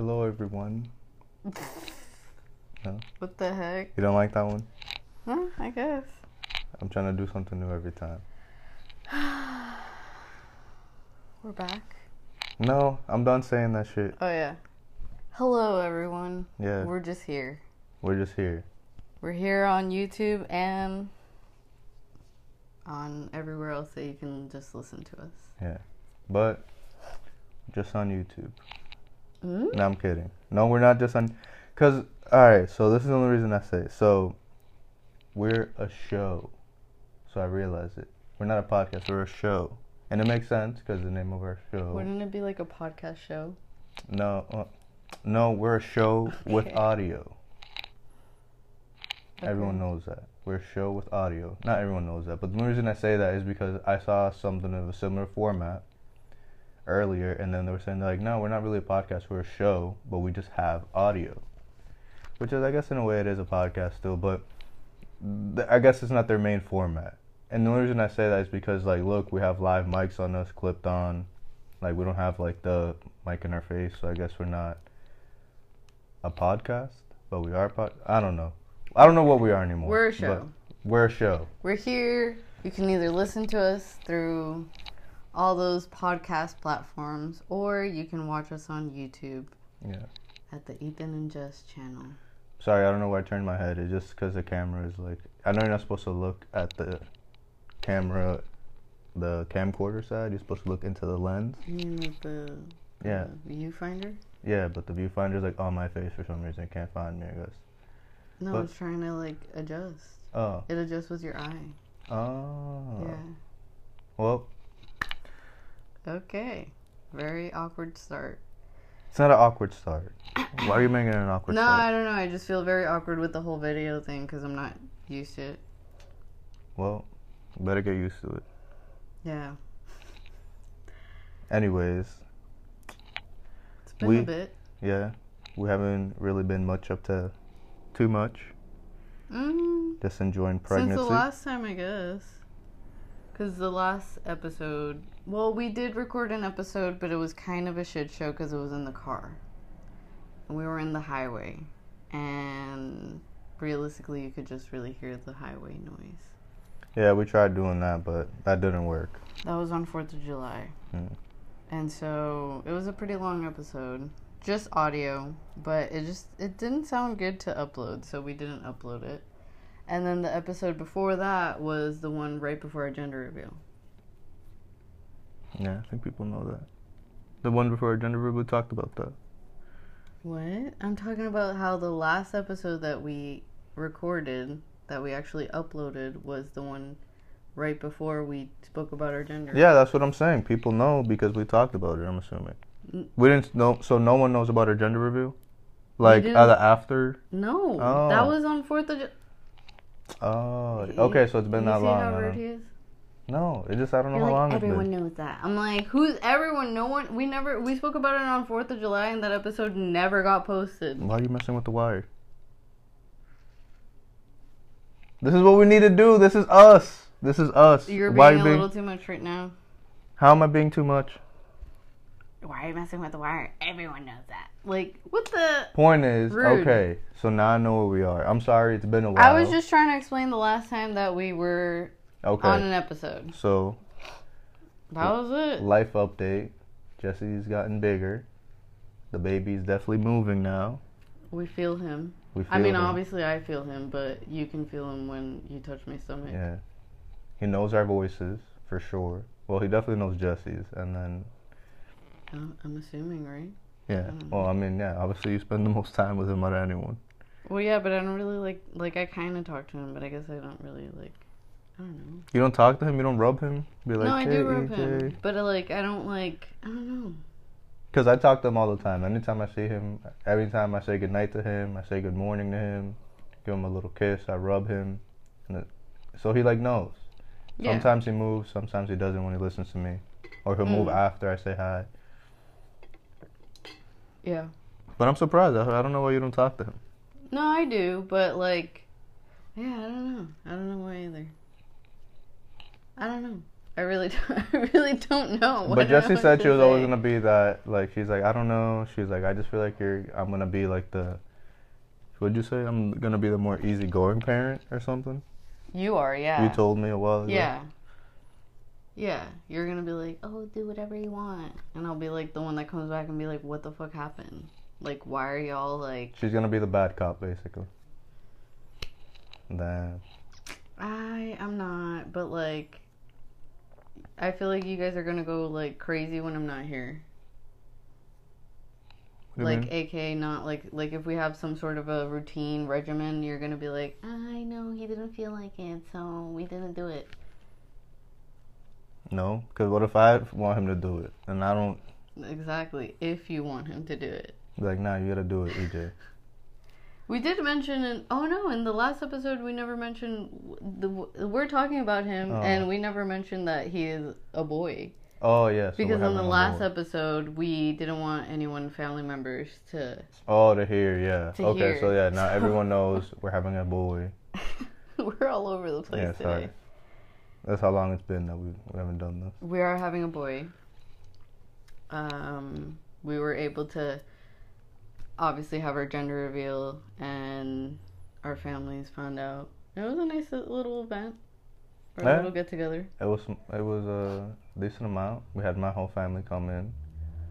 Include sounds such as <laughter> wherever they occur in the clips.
Hello, everyone. <laughs> No, What the heck? you don't like that one? Huh? I guess. I'm trying to do something new every time. <sighs> We're back. No, I'm done saying that shit. Oh yeah. Hello everyone. Yeah, We're just here. we're just here. We're here on YouTube and on everywhere else that you can just listen to us. Yeah, but just on YouTube. Mm? No, I'm kidding. No, we're not just on. Cause all right, so this is the only reason I say it. So we're a show. So I realize it. We're not a podcast. We're a show, and it makes sense because the name of our show. Wouldn't it be like a podcast show? No, uh, no, we're a show <laughs> with Okay. audio. Everyone knows that. We're a show with audio. Not everyone knows that, but the reason I say that is because I saw something of a similar format earlier, and then they were saying like, no, we're not really a podcast. We're a show, but we just have audio, which is, I guess, in a way, it is a podcast still, but th- I guess it's not their main format. And the only reason I say that is because, like, look, we have live mics on us clipped on. Like, we don't have like the mic in our face, so I guess we're not a podcast, but we are a pod. I don't know. I don't know what we are anymore. We're a show. We're a show. We're here. You can either listen to us through all those podcast platforms or you can watch us on YouTube Yeah. at the Ethan and Jess channel. Sorry, I don't know where I turned my head. It's just because the camera is like. I know you're not supposed to look at the camera, the camcorder side. You're supposed to look into the lens. You mean like the, Yeah. the viewfinder? Yeah, but the viewfinder's like on my face for some reason. It can't find me, I guess. No, But- was trying to like adjust. Oh. It adjusts with your eye. Oh. Yeah. Well, Okay. Very awkward start. it's not an awkward start. Why are you making it an awkward no, start? I don't know. I just feel very awkward with the whole video thing because I'm not used to it. Well, better get used to it. Yeah. Anyways, It's been We- a bit. yeah, we haven't really been much up to too much. Mm, Just enjoying pregnancy. since the last time, I guess. Because the last episode, well, we did record an episode, but it was kind of a shit show because it was in the car. And we were in the highway. And realistically, you could just really hear the highway noise. yeah, we tried doing that, but that didn't work. That was on 4th of July. Mm. And so it was a pretty long episode. Just audio, but it just it didn't sound good to upload, so we didn't upload it. And then the episode before that was the one right before our gender reveal. Yeah, I think people know that. The one before our gender reveal talked about that. What? I'm talking about how the last episode that we recorded that we actually uploaded was the one right before we spoke about our gender. Yeah, that's what I'm saying. People know because we talked about it. I'm assuming. Mm. We didn't know, so no one knows about our gender reveal. Like the after. No, Oh. that was on 4th of July. Oh, okay. So it's been you that see long. how rude he is? No, it just I don't know You're how like, long it's everyone knows that. I'm like, who's everyone? No one. We never. We spoke about it on Fourth of July, and that episode never got posted. Why are you messing with the wire? This is what we need to do. This is us. This is us. You're Why being are a you little too much right now. How am I being too much? Why are you messing with the wire? Everyone knows that. Like, what the? Point is, Rude. okay. So now I know where we are. I'm sorry. It's been a while. I was just trying to explain the last time that we were okay. on an episode. So That was it. life update. Jesse's gotten bigger. The baby's definitely moving now. We feel him. We feel I mean, him. obviously, I feel him, but you can feel him when you touch my stomach. Yeah. He knows our voices for sure. Well, he definitely knows Jesse's, and then I'm assuming, right? yeah. Mm. Well, I mean, yeah. Obviously, you spend the most time with him out of anyone. Well, yeah, but I don't really like. Like, I kind of talk to him, but I guess I don't really like. I don't know. You don't talk to him. You don't rub him. Be like, no, I hey, do rub him, but like I don't like. I don't know. Cause I talk to him all the time. Anytime I see him, every time I say good night to him, I say good morning to him, give him a little kiss, I rub him, and it, so he like knows. Yeah. Sometimes he moves, sometimes he doesn't when he listens to me, or he'll move Mm. after I say hi. Yeah. But I'm surprised. I, I don't know why you don't talk to him. No, I do, but like, yeah, I don't know. I don't know why either. I don't know. I really, <laughs> don't, I really don't know. But don't know said she was always gonna be that. Like she's like, I don't know. She's like, I just feel like you're. I'm gonna be like the. What'd you say? I'm gonna be the more easygoing parent or something. You are, yeah. You told me a while ago. Yeah. Yeah, you're gonna be like, oh, do whatever you want, and I'll be like the one that comes back and be like, what the fuck happened? Like, why are y'all like? She's gonna be the bad cop, basically. Then I am not, but like, I feel like you guys are gonna go like crazy when I'm not here. what do you like, mean? aka not like like if we have some sort of a routine regimen, you're gonna be like, I know he didn't feel like it, so we didn't do it. No, because what if I want him to do it and I don't? Exactly. If you want him to do it. Like, nah, you gotta do it, EJ. We did mention in oh no in the last episode we never mentioned the we're talking about him Oh. and we never mentioned that he is a boy Oh yeah. So because in the last episode we didn't want anyone family members to Oh, to hear, yeah. To okay, hear. so yeah, now everyone <laughs> knows we're having a boy. <laughs> we're all over the place Yeah, today. That's how long it's been that we, we haven't done this. We are having a boy. Um, we were able to obviously have our gender reveal and our families found out. It was a nice little event. Or a little get together. It was it was a decent amount. We had my whole family come in,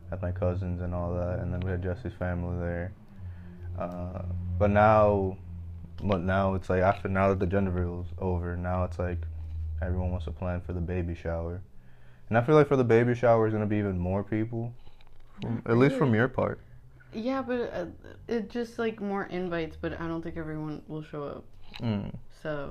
had my cousins and all that, and then we had Jesse's family there. Uh, but now, but now it's like after now that the gender reveal is over, now it's like everyone wants to plan for the baby shower, and I feel like for the baby shower is gonna be even more people, from, at least from your part. Yeah, but uh, it just like more invites, but I don't think everyone will show up. Mm. So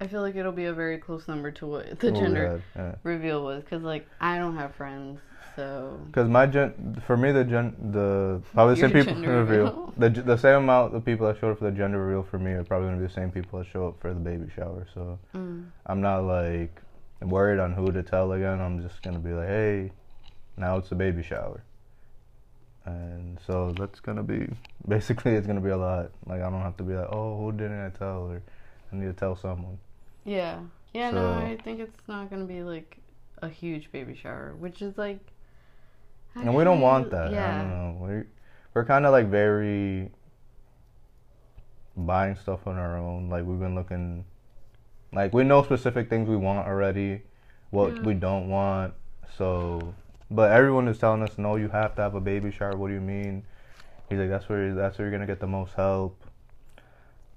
I feel like it'll be a very close number to what the gender had, yeah. reveal was, because like I don't have friends, so Because my gen, for me, the gen, the probably the same people <laughs> reveal. reveal. The the same amount of people that showed up for the gender reveal for me are probably gonna be the same people that show up for the baby shower. So mm. I'm not like worried on who to tell again. I'm just gonna be like, hey, now it's the baby shower. And so that's gonna be basically it's gonna be a lot. Like I don't have to be like, oh, who didn't I tell? Or I need to tell someone. Yeah, yeah. no, I think it's not gonna be like a huge baby shower, which is like. and we don't want that. I Yeah. don't know. We're we're kind of like very buying stuff on our own. Like we've been looking, like we know specific things we want already, what Yeah. we don't want. So, but everyone is telling us, no, you have to have a baby shower. What do you mean? He's like, that's where that's where you're gonna get the most help.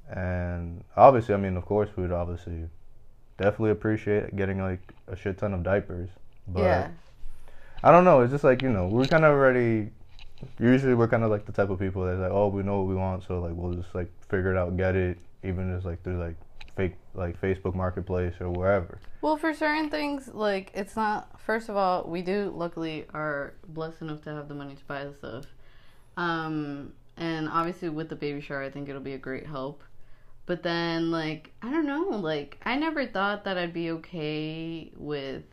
And obviously, I mean, of course, we'd obviously definitely appreciate getting like a shit ton of diapers. But yeah. I don't know. It's just like you know, we're kind of already. Usually, we're kind of like the type of people that's like, oh, we know what we want, so like we'll just like figure it out, get it, even just like through like fake like Facebook Marketplace or wherever. Well, for certain things, like it's not. First of all, we do luckily are blessed enough to have the money to buy the stuff, um, and obviously with the baby shower, I think it'll be a great help. But then, like, I don't know, like I never thought that I'd be okay with.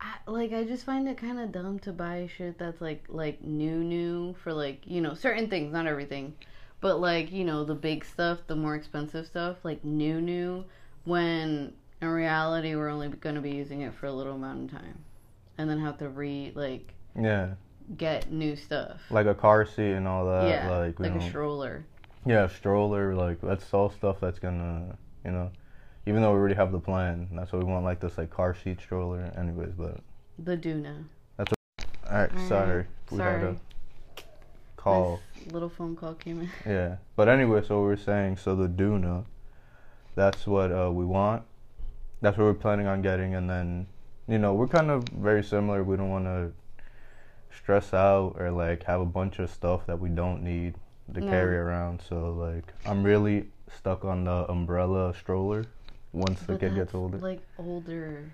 I, like I just find it kind of dumb to buy shit that's like like new new for like you know certain things, not everything, but like you know the big stuff, the more expensive stuff, like new new when in reality we're only going to be using it for a little amount of time and then have to re like Yeah, get new stuff like a car seat and all that. yeah like, we like a stroller Yeah, stroller. Like that's all stuff that's gonna, you know, even though we already have the plan, that's what we want, like this like car seat stroller. Anyways, but the Doona That's what, all right, All right, sorry, we had a call. This little phone call came in <laughs> Yeah, but anyway, so we were saying, so the Doona, that's what uh, we want. That's what we're planning on getting, and then, you know, we're kind of very similar. We don't want to stress out or like have a bunch of stuff that we don't need to No. carry around. So like, I'm really stuck on the umbrella stroller. Once the kid gets older, like older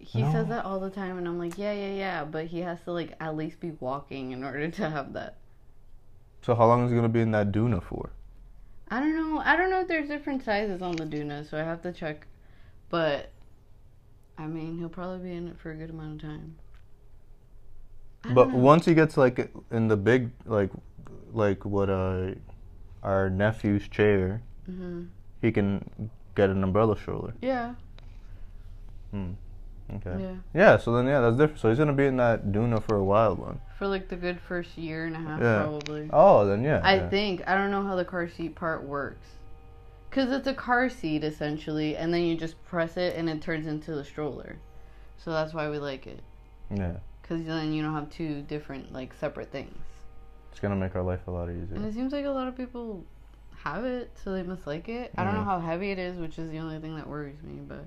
he says that all the time and i'm like yeah yeah yeah but he has to like at least be walking in order to have that so how long is he gonna be in that Doona for? i don't know i don't know if there's different sizes on the Doona so i have to check but i mean he'll probably be in it for a good amount of time I But once he gets like in the big like, like what uh, our nephew's chair, Mhm. he can get an umbrella stroller. Yeah. Hmm. Okay. Yeah. Yeah. So then, yeah, that's different. So he's gonna be in that Doona for a while, then. For like the good first year and a half, Yeah. probably. Oh, then yeah. I yeah. think I don't know how the car seat part works. Cause it's a car seat essentially, and then you just press it and it turns into the stroller. So that's why we like it. Yeah. Cause then you don't have two different like separate things. It's gonna make our life a lot easier. And it seems like a lot of people have it, so they must like it. I don't know Mhm. how heavy it is, which is the only thing that worries me. But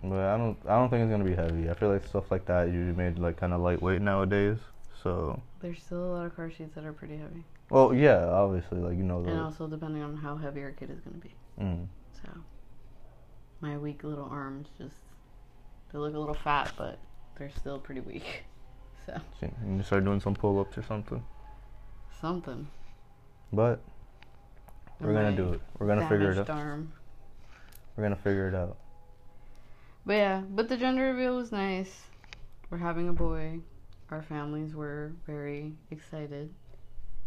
But I don't. I don't think it's gonna be heavy. I feel like stuff like that usually made like kind of lightweight nowadays. So. there's still a lot of car seats that are pretty heavy, Well, yeah. Obviously, like you know and also depending on how heavy our kid is gonna be. Mm. So my weak little arms just they look a little fat, but they're still pretty weak. <laughs> So You start doing some pull-ups or something. Something. But we're gonna do it. We're gonna figure it out. Arm. We're gonna figure it out. But yeah, but the gender reveal was nice. We're having a boy. Our families were very excited,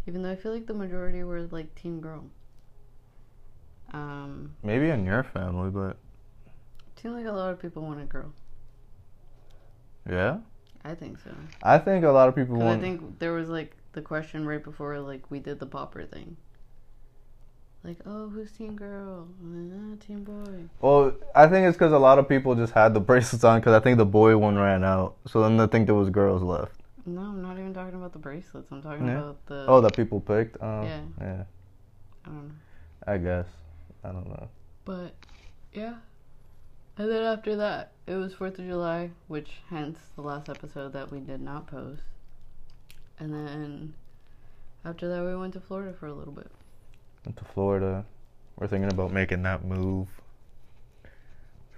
even though I feel like the majority were like team girl. Um, Maybe in your family, but it seemed like a lot of people wanted a girl. yeah. I think so. I think a lot of people want. I think there was like the question right before like we did the popper thing. Like, oh, who's team girl? Uh, team boy. Well, I think it's because a lot of people just had the bracelets on because I think the boy one ran out. So then I think there was girls left. No, I'm not even talking about the bracelets. I'm talking Yeah. about the. Oh, that people picked. Oh, Yeah. Yeah. I don't know. I guess. I don't know. But yeah. And then after that, it was 4th of July, which hence the last episode that we did not post. And then after that, we went to Florida for a little bit. Went to Florida. We're thinking about making that move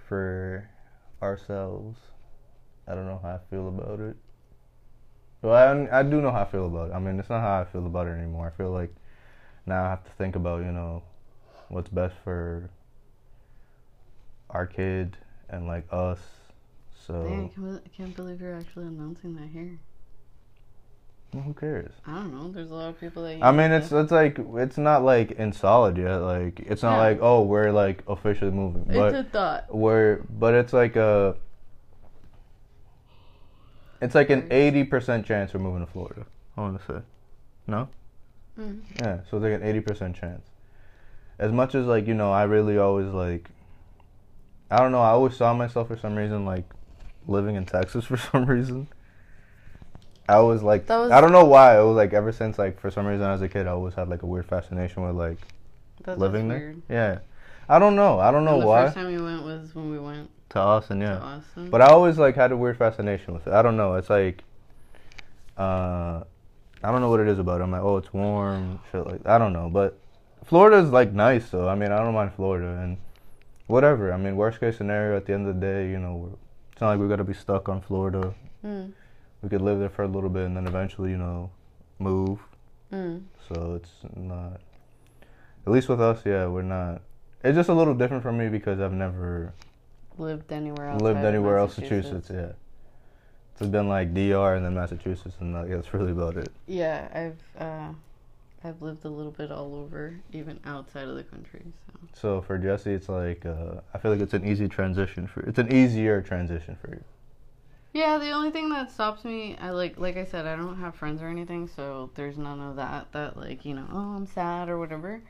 for ourselves. I don't know how I feel about it. Well, I, I do know how I feel about it. I mean, it's not how I feel about it anymore. I feel like now I have to think about, you know, what's best for our kid and like us. So, Dang, I can't, I can't believe you're actually announcing that here. Well, who cares? I don't know. There's a lot of people that. I mean, it's it's like it's not like in solid yet. Like it's not Yeah. like oh we're like officially moving, It's but a thought. we're but it's like a it's like an eighty percent chance we're moving to Florida. I want to say, no, Mm. yeah. So it's like an eighty percent chance. As much as like you know, I really always like. I don't know. I always saw myself for some reason like living in Texas <laughs> for some reason. I was like, was- I don't know why. It was like ever since like for some reason as a kid, I always had like a weird fascination with like living there. weird. Yeah, I don't know. I don't know And the why. first time we went was when we went to Austin, yeah. to Austin. But I always like had a weird fascination with it. I don't know. It's like, uh, I don't know what it is about it. I'm like, oh, it's warm, shit like. I don't know, but Florida's like nice, though. I mean, I don't mind Florida and whatever. I mean, worst case scenario, at the end of the day, you know, we're, it's not like we got to be stuck on Florida. Mm. We could live there for a little bit and then eventually, you know, move. Mm. So it's not. At least with us, yeah, we're not. It's just a little different for me because I've never Lived anywhere else. lived anywhere else, Massachusetts. Yeah, it's been like DR and then Massachusetts, and like, that's <laughs> really about it. Yeah, I've uh, I've lived a little bit all over, even outside of the country. So So for Jesse, it's like uh, I feel like it's an easy transition for. It's an easier transition for you. Yeah, the only thing that stops me, I like, like I said, I don't have friends or anything, so there's none of that. That like, you know, oh, I'm sad or whatever.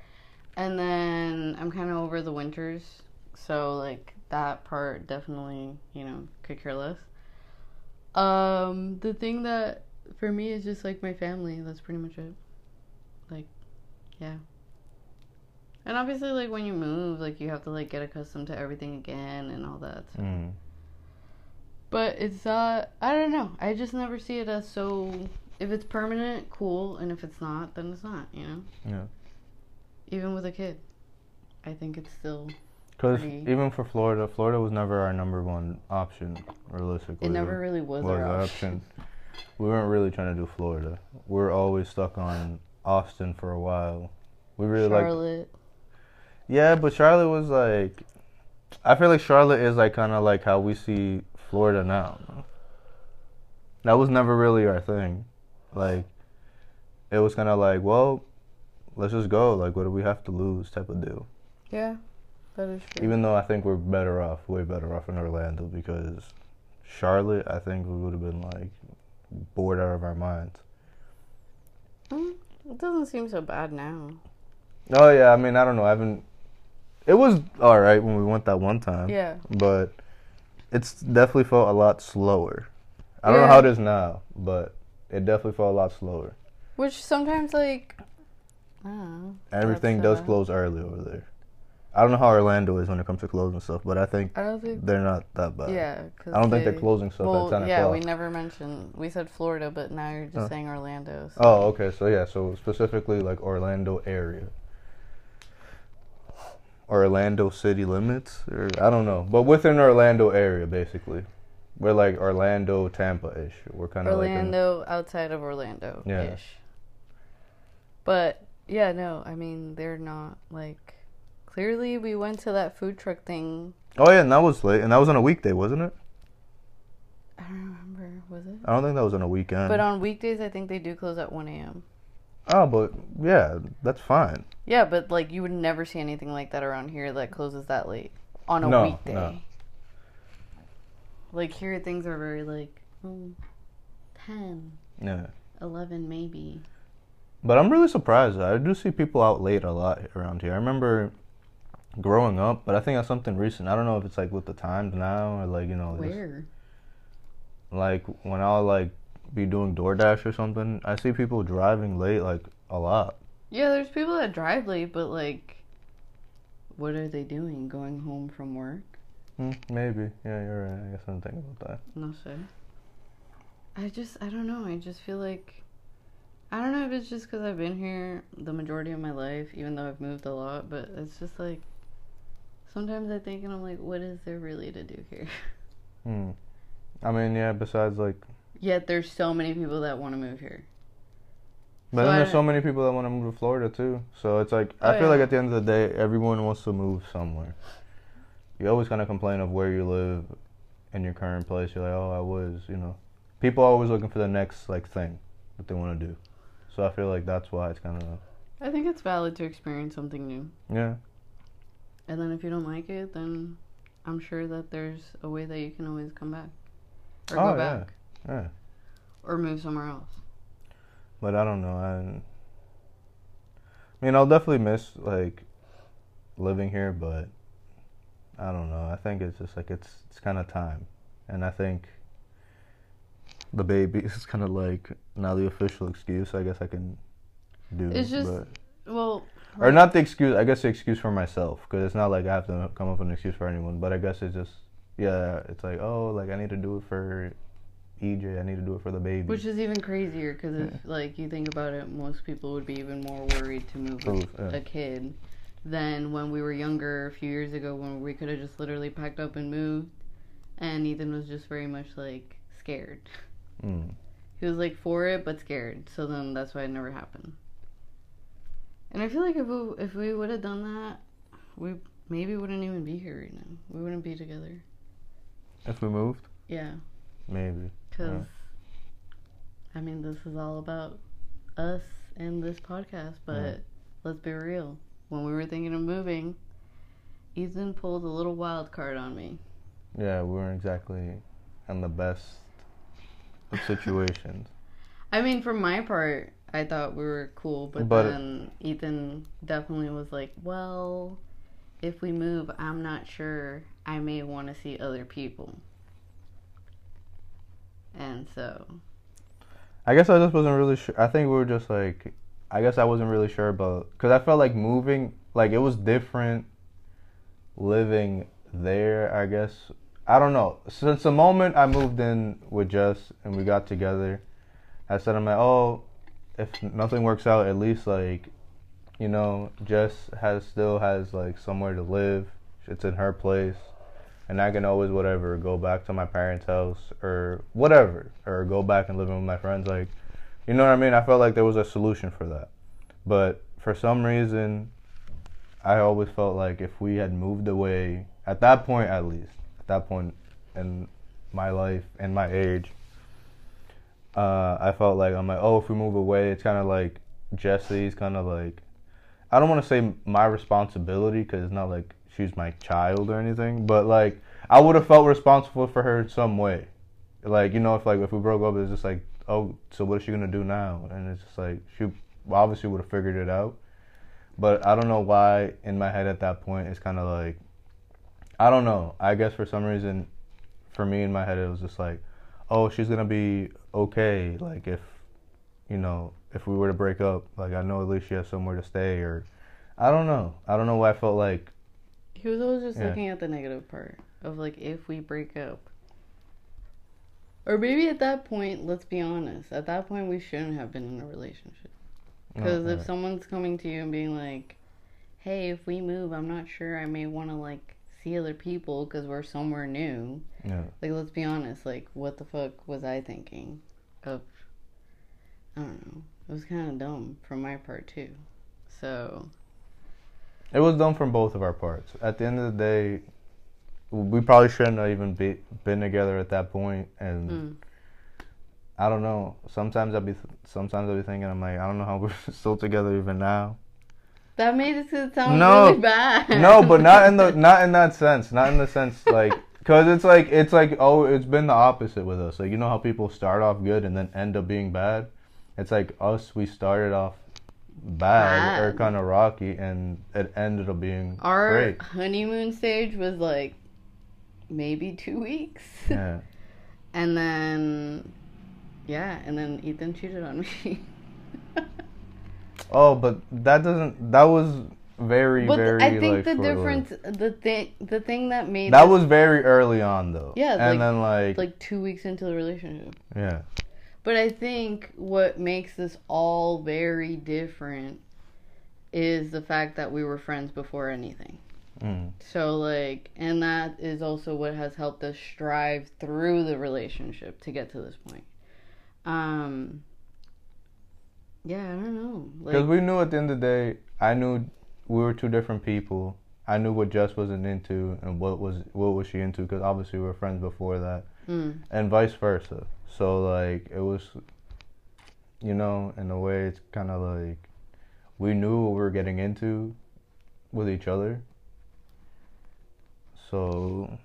And then I'm kind of over the winters, so like that part definitely, you know, could care less. Um, the thing that for me is just like my family. That's pretty much it. Like, yeah. And obviously, like when you move, like you have to like get accustomed to everything again and all that. So. Mm. But it's not. I don't know. I just never see it as so. If it's permanent, cool, and if it's not, then it's not. You know. Yeah. Even with a kid, I think it's still. Because even for Florida, Florida was never our number one option, realistically. It never really was was our our option. We weren't really trying to do Florida. We were always stuck on Austin for a while. We really like Charlotte. Yeah, but Charlotte was like, I feel like Charlotte is like kind of like how we see Florida now. That was never really our thing. Like, it was kind of like, well, let's just go. Like, what do we have to lose? Type of deal. Yeah. That is true. Even though I think we're better off, way better off in Orlando because Charlotte, I think we would have been like bored out of our minds. Mm, it doesn't seem so bad now. Oh yeah, I mean I don't know. I haven't. It was all right when we went that one time. Yeah. But it's definitely felt a lot slower. I don't know how it is now, but it definitely felt a lot slower. Which sometimes, like, I don't know. Everything does uh, close early over there. I don't know how Orlando is when it comes to closing stuff, but I think I think. they're not that bad. Yeah. 'cause I don't think they- they're closing stuff Well, at ten yeah, o'clock. we never mentioned. We said Florida, but now you're just Oh. saying Orlando. So. Oh, okay. So yeah, so specifically like Orlando area. Orlando city limits or I don't know. But within Orlando area basically. We're like Orlando, Tampa ish. We're kind of like in, Orlando outside of Orlando Yeah. ish. But yeah, no, I mean they're not like clearly we went to that food truck thing. Oh yeah, and that was late and that was on a weekday, wasn't it? I don't remember, was it? I don't think that was on a weekend. But on weekdays I think they do close at one AM. Oh, but yeah, that's fine. Yeah, but like you would never see anything like that around here that closes that late on a No, weekday. no. Like here things are very like oh, 10, Yeah. 11 maybe. But I'm really surprised. I do see people out late a lot around here. I remember growing up, but I think that's something recent. I don't know if it's like with the times now or like, you know, just- Where? like when I'll like be doing DoorDash or something, I see people driving late like a lot. Yeah, there's people that drive late, but like, what are they doing? Going home from work? Hmm, maybe. Yeah, you're right. I guess I'm thinking about that. No sir. I just, I don't know. I just feel like, I don't know if it's just because I've been here the majority of my life, even though I've moved a lot. But it's just like, sometimes I think, and I'm like, what is there really to do here? <laughs> Hmm. I mean, yeah. Besides, like, Yet there's so many people that want to move here. but So then I there's so many people that want to move to Florida too. So it's like Oh, I feel like at the end of the day, everyone wants to move somewhere. You always kind of complain of where you live in your current place. You're like, oh, I was, you know. People are always looking for the next like thing that they want to do. So I feel like that's why it's kind of I think it's valid to experience something new. yeah. And then if you don't like it, then I'm sure that there's a way that you can always come back. Or Oh, go back. Yeah. Or move somewhere else. But I don't know. I, I mean, I'll definitely miss like living here, but I don't know. I think it's just like it's it's kind of time, and I think the baby <laughs> is kind of like now the official excuse. I guess I can do. It. It's just- but, Well, or not the excuse. I guess the excuse for myself because it's not like I have to come up with an excuse for anyone. But I guess it's just yeah. It's like oh, like I need to do it for EJ. I need to do it for the baby. which is even crazier because if like you think about it, most people would be even more worried to move with yeah. a kid than when we were younger a few years ago when we could have just literally packed up and moved. And Ethan was just very much like scared. Mm. He was like for it but scared. So then that's why it never happened. And I feel like if we if we would have done that, we maybe wouldn't even be here right now. We wouldn't be together. If we moved, Yeah, maybe. Because Yeah. I mean this is all about us and this podcast. But Yeah. let's be real. When we were thinking of moving, Ethan pulled a little wild card on me. Yeah, we weren't exactly in the best of <laughs> situations. I mean, for my part, I thought we were cool, but, But- then Ethan definitely was like, "Well, if we move, I'm not sure. I may want to see other people." And so, I guess I just wasn't really sure. I think we were just like, I guess I wasn't really sure about because I felt like moving, like it was different living there. I guess I don't know. Since the moment I moved in with Jess and we got together, I said I'm like, oh, if nothing works out, at least like, you know, Jess has still has like somewhere to live. It's in her place. And I can always whatever go back to my parents' house or whatever, or go back and live with my friends. Like, you know what I mean? I felt like there was a solution for that, but for some reason, I always felt like if we had moved away at that point, at least at that point in my life and my age, uh, I felt like I'm like, oh, if we move away, it's kind of like Jesse's kind of like I don't want to say my responsibility because it's not like she's my child or anything, but like I would have felt responsible for her in some way. Like you know, if like if we broke up, it's just like, oh, so what is she gonna do now? And it's just like she obviously would have figured it out, but I don't know why in my head at that point it's kind of like, I don't know. I guess for some reason, for me in my head it was just like, oh, she's gonna be okay. Like if, you know, if we were to break up, like I know at least she has somewhere to stay or, I don't know. I don't know why I felt like He was always just Yeah. looking at the negative part of like if we break up. Or maybe at that point, let's be honest. At that point, we shouldn't have been in a relationship. Because Oh, if someone's coming to you and being like, "Hey, if we move, I'm not sure. I may want to like see other people because we're somewhere new." yeah. Like, let's be honest. Like, what the fuck was I thinking? Of, I don't know. It was kind of dumb from my part too. So It was done from both of our parts. At the end of the day, we probably shouldn't have even be, been together at that point. And mm. I don't know. Sometimes I'll be sometimes I'll be thinking I'm like I don't know how <laughs> we're still together even now. that made it sound No. really bad. no, but not in the <laughs> not in that sense. Not in the sense like because it's like it's like oh it's been the opposite with us. Like you know how people start off good and then end up being bad. It's like us. We started off bad, or kind of rocky, and it ended up being Our great. honeymoon stage was like maybe two weeks. Yeah. <laughs> And then, yeah, and then Ethan cheated on me. <laughs> Oh, but that doesn't. That was very, but very. I think like, the difference, the thing, the thing that made That was very early on, though. Yeah, and like- then like, like two weeks into the relationship. yeah, But I think what makes this all very different is the fact that we were friends before anything. mm. So like, and that is also what has helped us strive through the relationship to get to this point. Um. Yeah, I don't know. because Like, we knew at the end of the day, I knew we were two different people. I knew what Jess wasn't into and what was what was she into because obviously we were friends before that, mm, and vice versa. So like it was, you know, in a way, it's kind of like we knew what we were getting into with each other. So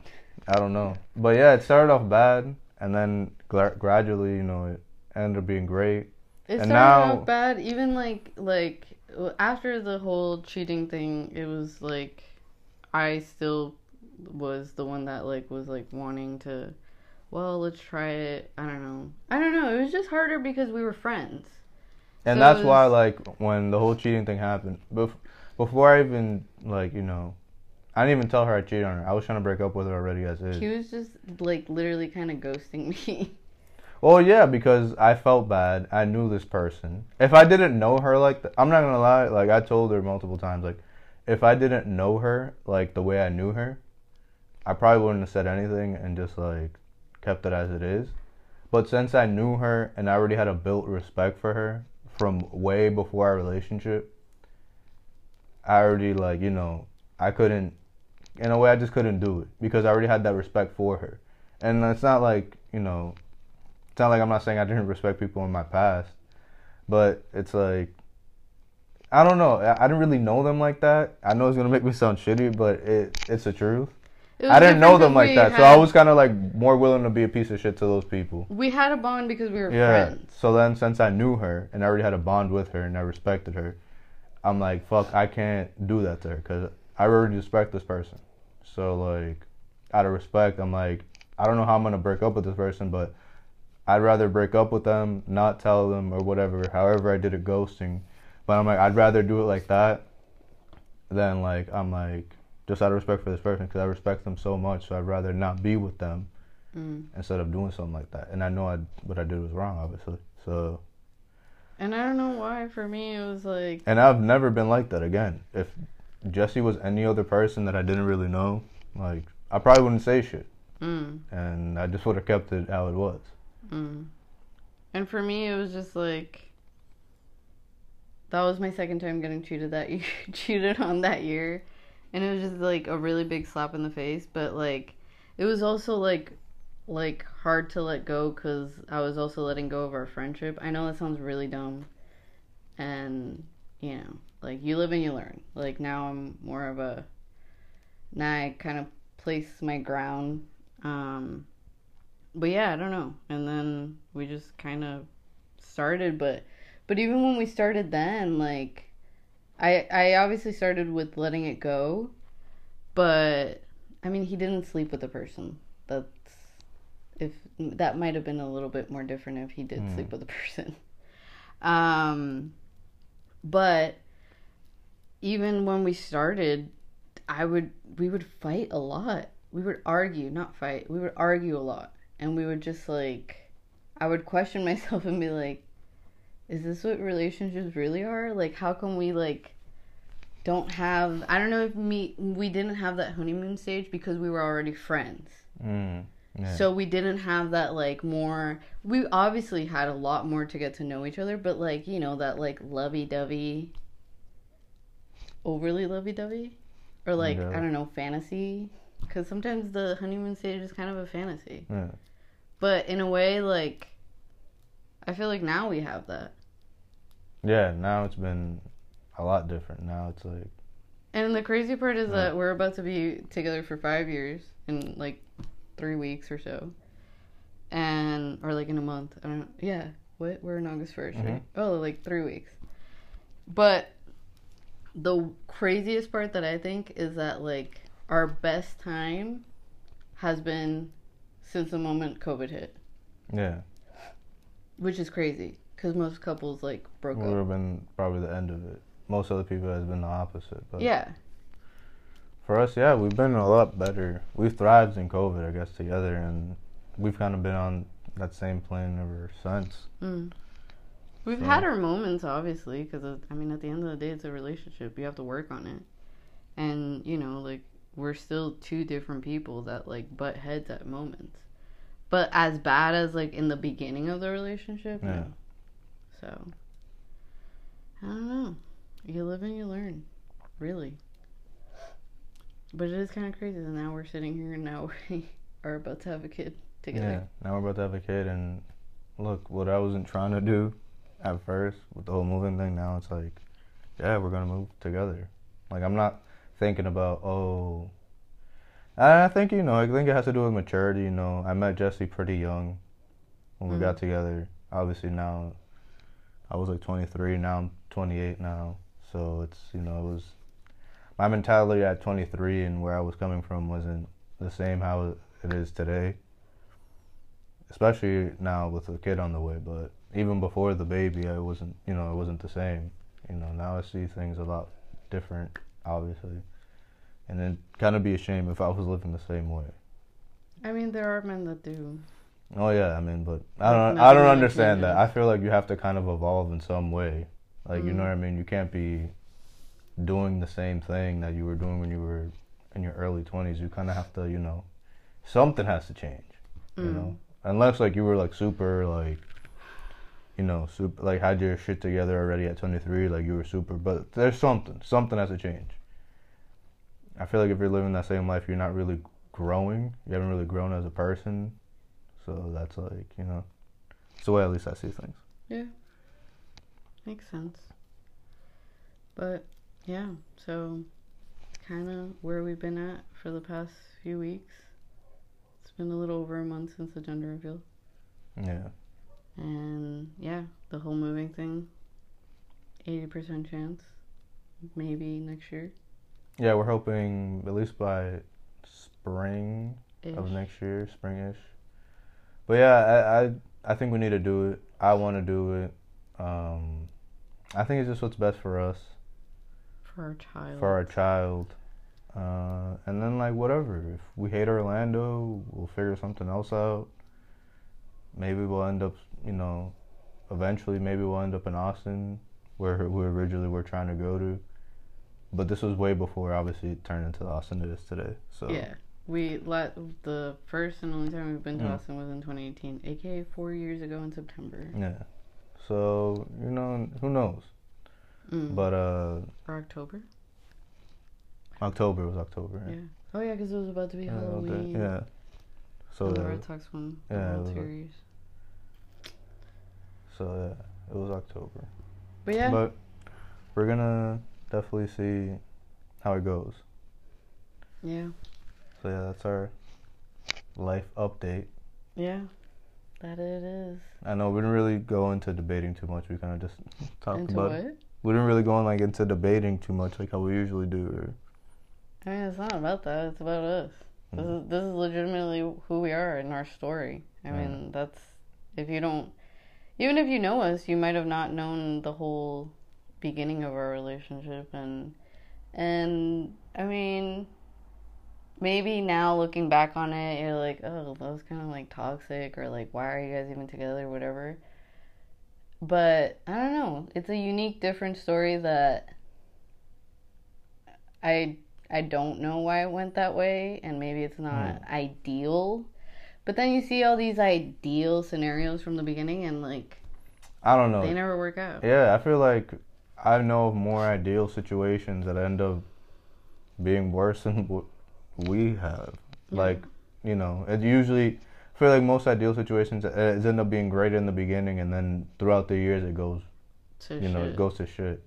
I don't know, but yeah, it started off bad, and then gra- gradually, you know, it ended up being great. it And started now- off bad. Even like like after the whole cheating thing, it was like I still was the one that like was like wanting to. Well, let's try it. I don't know. I don't know. It was just harder because we were friends. And So that's it why, like, when the whole cheating thing happened, bef- before I even, like, you know, I didn't even tell her I cheated on her. I was trying to break up with her already as is. He was just like literally kind of ghosting me. <laughs> Well, yeah, because I felt bad. I knew this person. If I didn't know her like I'm not gonna lie. Like I told her multiple times, like if I didn't know her like the way I knew her, I probably wouldn't have said anything and just like kept it as it is. But since I knew her and I already had a built respect for her from way before our relationship, I already like you know I couldn't. In a way, I just couldn't do it because I already had that respect for her, and it's not like you know it's not like I'm not saying I didn't respect people in my past, but it's like I don't know. I, didn't really know them like that. I know it's gonna make me sound shitty, but it it's the truth. I didn't know them like that, so I was kind of like more willing to be a piece of shit to those people. We had a bond because we were Yeah. friends. So then, since I knew her and I already had a bond with her and I respected her, I'm like, fuck, I can't do that to her because I already respect this person. So like, out of respect, I'm like, I don't know how I'm gonna break up with this person, but I'd rather break up with them, not tell them or whatever. However, I did a ghosting, but I'm like, I'd rather do it like that than like I'm like just out of respect for this person because I respect them so much. So I'd rather not be with them Mm. instead of doing something like that. And I know I what I did was wrong, obviously. So, And I don't know why. For me, it was like and I've never been like that again. If Jesse was any other person that I didn't really know, like I probably wouldn't say shit, mm, and I just would have kept it how it was. mm. And for me, it was just like that was my second time getting cheated that year, <laughs> cheated on that year, and it was just like a really big slap in the face. But like, it was also like like hard to let go because I was also letting go of our friendship. I know that sounds really dumb, and you know, like you live and you learn. Like now, I'm more of a now I kind of place my ground. Um, but yeah, I don't know. And then we just kind of started, but but even when we started then, like I I obviously started with letting it go, but I mean he didn't sleep with the person. That's if that might have been a little bit more different if he did Mm. sleep with the <laughs> person. Um, but even when we started, I would we would fight a lot. We would argue, not fight. We would argue a lot, and we would just like I would question <laughs> myself and be like, "Is this what relationships really are? Like, how come we like don't have? I don't know if me we didn't have that honeymoon stage because we were already friends." Mm, yeah. So we didn't have that like more we obviously had a lot more to get to know each other, but like, you know, that like lovey dovey overly lovey dovey? Or like, Yeah. I don't know, fantasy. Because sometimes the honeymoon stage is kind of a fantasy. yeah. But in a way, like I feel like now we have that. Yeah, now it's been a lot different. Now it's like And the crazy part is Right. that we're about to be together for five years in like three weeks or so, and or like in a month. I don't know. Yeah, what we're in August 1st right? Mm-hmm. Oh, like three weeks. But the craziest part that I think is that like our best time has been since the moment COVID hit, yeah, which is crazy because most couples like broke would up. Would have been probably the end of it. Most other people has been the opposite. But Yeah, for us, yeah, we've been a lot better. We've thrived in COVID, I guess, together, and we've kind of been on that same plane ever since. Mm. We've So- had our moments, obviously, because I mean, at the end of the day, it's a relationship. You have to work on it, and you know, like we're still two different people that like butt heads at moments. But as bad as like in the beginning of the relationship, Yeah. no. So I don't know. You live and you learn, really. But it is kind of crazy that now we're sitting here and now <laughs> we are about to have a kid together. Yeah. Now we're about to have a kid, and look, what I wasn't trying to do at first with the whole moving thing, now it's like, yeah, we're gonna move together. Like I'm not thinking about oh. I think you know, I think it has to do with maturity. You know, I met Jesse pretty young when we Mhm. got together. Obviously now, I was like 23. Now I'm 28 now, so it's you know it was my mentality at 23 and where I was coming from wasn't the same how it is today especially now with a kid on the way. But even before the baby, I wasn't, you know, it wasn't the same. You know, now I see things a lot different, obviously, and then kind of be ashamed if I was living the same way. I mean, there are men that do. Oh yeah, I mean, but I don't, I don't understand that. I feel like you have to kind of evolve in some way. Like you know Mm. what I mean? You can't be doing the same thing that you were doing when you were in your early twenties. You kind of have to, you know, something has to change. you Mm. know unless like you were like super like you know super like had your shit together already at 23 like you were super but there's something something has to change i feel like if you're living that same life you're not really growing you haven't really grown as a person so that's like you know it's the way at least i see things Yeah. Makes sense. But yeah, so kind of where we've been at for the past few weeks. It's been a little over a month since the gender reveal. yeah And yeah, the whole moving thing 80% chance. Maybe next year. yeah we're hoping at least by spring of next year, springish. But yeah, I, I I think we need to do it. I want to do it. Um, I think it's just what's best for us, For our child. for our child. Uh, and then like whatever. If we hate Orlando, we'll figure something else out. Maybe we'll end up, you know, eventually maybe we'll end up in Austin, where we originally were trying to go to. But this was way before, obviously, it turned into the Austin it is today. So Yeah. We let the first and only time we've been to Mm. Austin was in 2018, aka four years ago in September. Yeah. So, you know, who knows? Mm. But uh or October. October was October. Yeah. Oh yeah, because it was about to be Yeah. Halloween. Yeah. So the yeah, Red Sox won the yeah, World a- Series. so yeah, it was October. But yeah, But we're gonna definitely see how it goes. Yeah. So yeah, that's our life update. Yeah. That it is. I know we didn't really go into debating too much. We kind of just <laughs> talked Into about. what? We didn't really go in like into debating too much, like how we usually do. Or, I mean, it's not about that. It's about us. This Mhm. is this is legitimately who we are in our story. I mean, that's if you don't, even if you know us, you might have not known the whole beginning of our relationship, and and I mean, maybe now looking back on it, you're like, oh, that was kind of like toxic, or like, why are you guys even together, or whatever. But I don't know. It's a unique, different story that I I don't know why it went that way, and maybe it's not hmm. ideal. But then you see all these ideal scenarios from the beginning, and like I don't know. they never work out. Yeah, I feel like I know of more ideal situations that end up being worse than we have. Yeah. Like, you know, it usually I feel like most ideal situations uh, it end up being great in the beginning, and then throughout the years it goes, So you know, it goes to shit.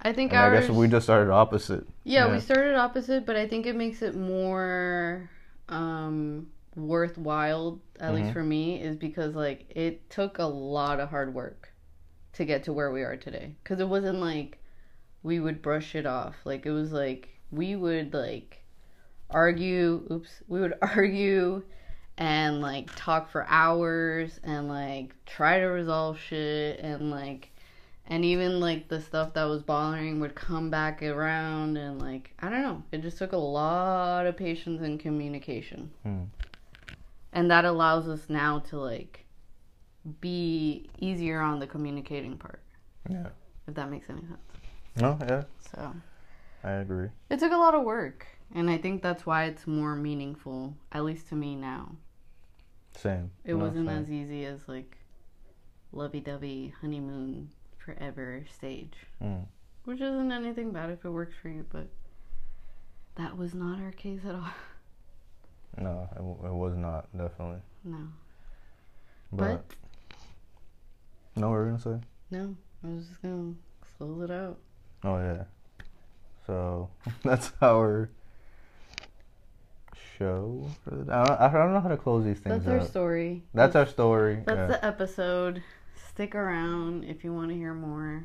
I think And I guess we just started opposite. yeah, yeah. we started opposite, but I think it makes it more um, worthwhile, at least Mhm. for me, is because like it took a lot of hard work to get to where we are today. Because it wasn't like we would brush it off. Like it was like we would like argue. Oops, we would <laughs> argue and like talk for hours and like try to resolve shit and like and even like the stuff that was bothering would come back around and like I don't know. It just took a lot of patience and communication. Hmm. And that allows us now to like be easier on the communicating part, Yeah. if that makes any sense. No, yeah, So I agree. it took a lot of work. And I think that's why it's more meaningful, at least to me now. Same. It No, wasn't same. as easy as like lovey dovey honeymoon forever stage. Mm. Which isn't anything bad if it works for you, but that was not our case at all. <laughs> No, it, w- it was not definitely. No. But, no, what were we gonna say? No. I was just gonna close it out. Oh yeah. So <laughs> that's our show. For the, I, don't, I don't know how to close these things That's our story. That's our story. That's yeah. the episode. Stick around if you want to hear more.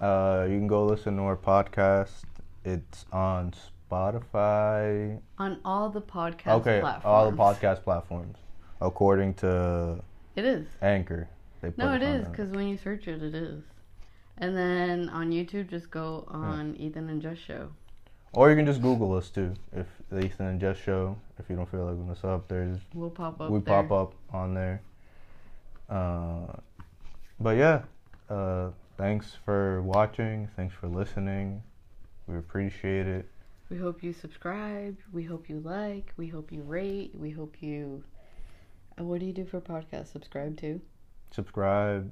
Uh, you can go listen to our podcast. It's on Spotify. On all the podcast okay, platforms. all the podcast platforms, according to It is. Anchor. They put No, it on because when you search it, it is. And then on YouTube, just go on Ethan and Jess Show. Or you can just Google us too. If the Ethan and Jess Show. If you don't feel like looking us up, there's We'll pop up. we there. pop up on there. Uh, but yeah, uh, thanks for watching. Thanks for listening. We appreciate it. We hope you subscribe. We hope you like. We hope you rate. We hope you. What do you do for podcasts? Subscribe to Subscribe.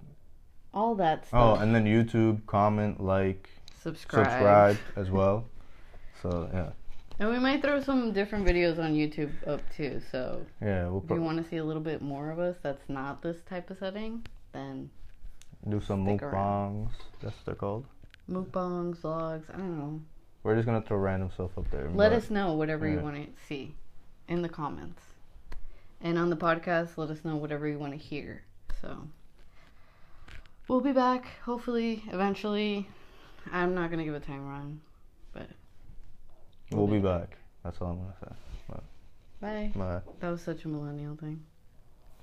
All that oh, stuff. Oh, and then YouTube, comment, like, subscribe. subscribe <laughs> as well. So yeah, And we might throw some different videos on YouTube up too. So yeah, we'll if you want to see a little bit more of us, that's not this type of setting, then do some mukbangs. That's what they're called. mukbangs, vlogs. I don't know. We're just gonna throw random stuff up there. Let but- us know whatever you want to see in the comments. And on the podcast, let us know whatever you want to hear. So we'll be back, hopefully, eventually. I'm not to give a time run. But we'll be back. That's all I'm gonna say. Bye. Bye. That was such a millennial thing.